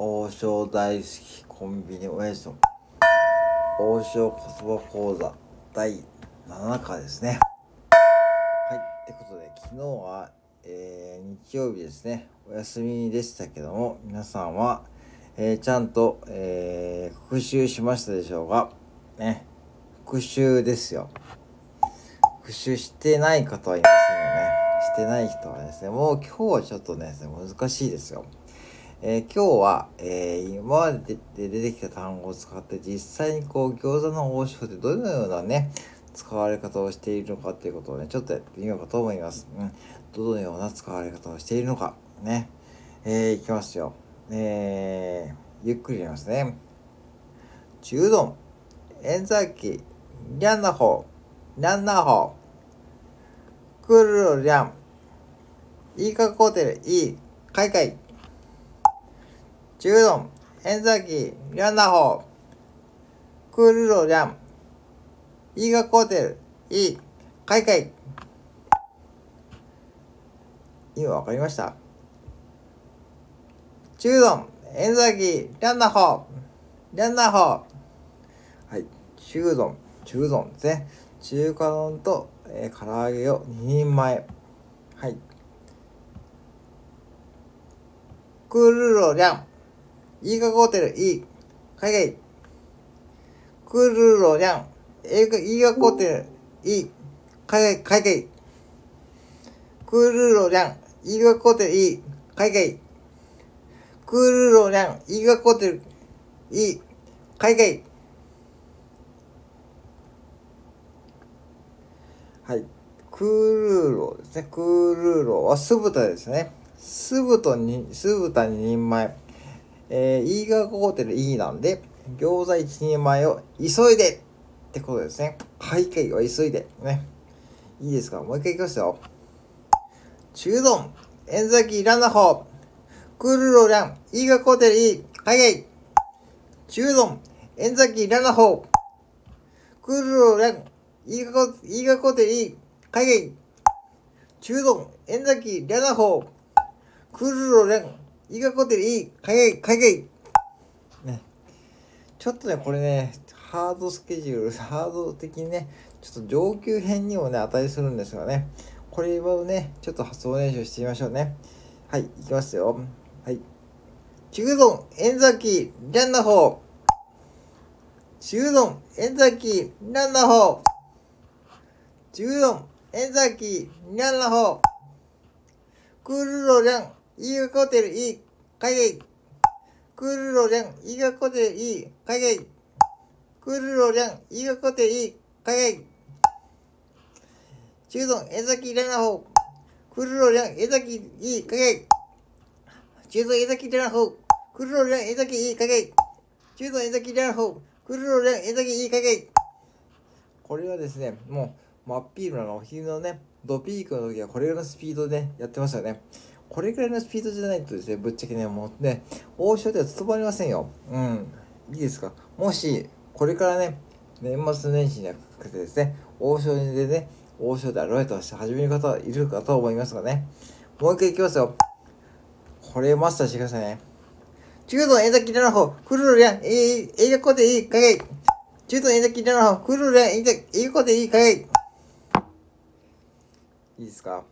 王将大好きコンビニ親父と王将言葉講座第7課ですね。はいってことで昨日は、えー、日曜日ですね。お休みでしたけども皆さんは、えー、ちゃんと、えー、復習しましたでしょうか？ね復習ですよ。復習してない方はいませんよね。してない人はですねもう今日はちょっとね難しいですよ。えー、今日は、えー、今までで出てきた単語を使って実際にこう餃子の王将ってどのようなね使われ方をしているのかっていうことをねちょっとやってみようかと思います。うん、どのような使われ方をしているのか。ね。えー、いきますよ。えー、ゆっくり言いますね。中丼、円崎、リャンナホ、リャンナホ、クルルリャン、イーカコーテル、イー、カイカイ。中丼、円崎、リャンナホー、クールロリャン、イーガコーテル、イー、カイカイ。今わかりました中丼、円崎、リャンナホ、リャンナホー。はい、中丼、中丼ですね。中華丼と、えー、唐揚げを2人前。はい。クールロリャン。イーガホテル、いい。海外。クールロリャン。映画、イーガホテル、いい。海外、海外。クールロリャン。イーガホテル、いい。海外。クールロリャン。イーガホテル、いい。海外。はい。クールロですね。クールロは酢豚ですね。酢豚に、酢豚2人前。えー、イーガーホテル E なんで、餃子一人前を急いでってことですね。会計は急いで。ね。いいですか？もう一回いきますよ。中丼、円崎ランナホークールローラン、イーガーホテル E、海外。中丼、円崎ランナホークールローラン、イーガーイーガーホテル E、海外。中丼、円崎ランナホークールローラン、医学ホテルいい海外海外ね。ちょっとねこれねハードスケジュールハード的にねちょっと上級編にもね値するんですがね。これをねちょっと発音練習してみましょうね。はいいきますよ。はい。中丼円崎リャンナホ中丼円崎リャンナホ中丼円崎リャンナホクールロリャン。医学ホテルいい海外クールロリャン医学ホテルいい海外クールロリャン医学ホテルいい海外中丼江崎レナホクールロリャン江崎いい海外中丼江崎レナホクールロリャン江崎いい海外中丼江崎レナホクールロリャン江崎いい海外これはですねもう真っピールなのお昼のねドピークの時はこれぐらいのスピードでやってましたよね。これくらいのスピードじゃないとですね、ぶっちゃけね、もうね、王将では務まりませんよ。うん。いいですか？もし、これからね、年末年始にかけてですね、王将でね、王将でアルバイトをして始める方いるかと思いますがね。もう一回いきますよ。これマスターしてくださいね。中度江崎の方、クルルやん、え映画コでいい、かい。中度江崎の方、クルルやん、映画コでいい、かい。いいですか？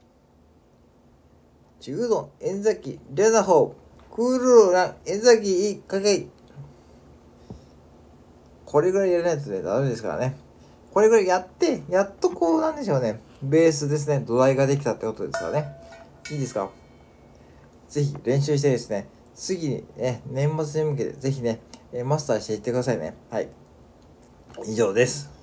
中丼、円崎、レザホー、クールーラン、円崎、いかけい。これぐらいやらないとね、ダメですからね。これぐらいやって、やっとこうなんでしょうね。ベースですね。土台ができたってことですからね。いいですか？ぜひ練習してですね、次にね、年末に向けてぜひね、マスターしていってくださいね。はい。以上です。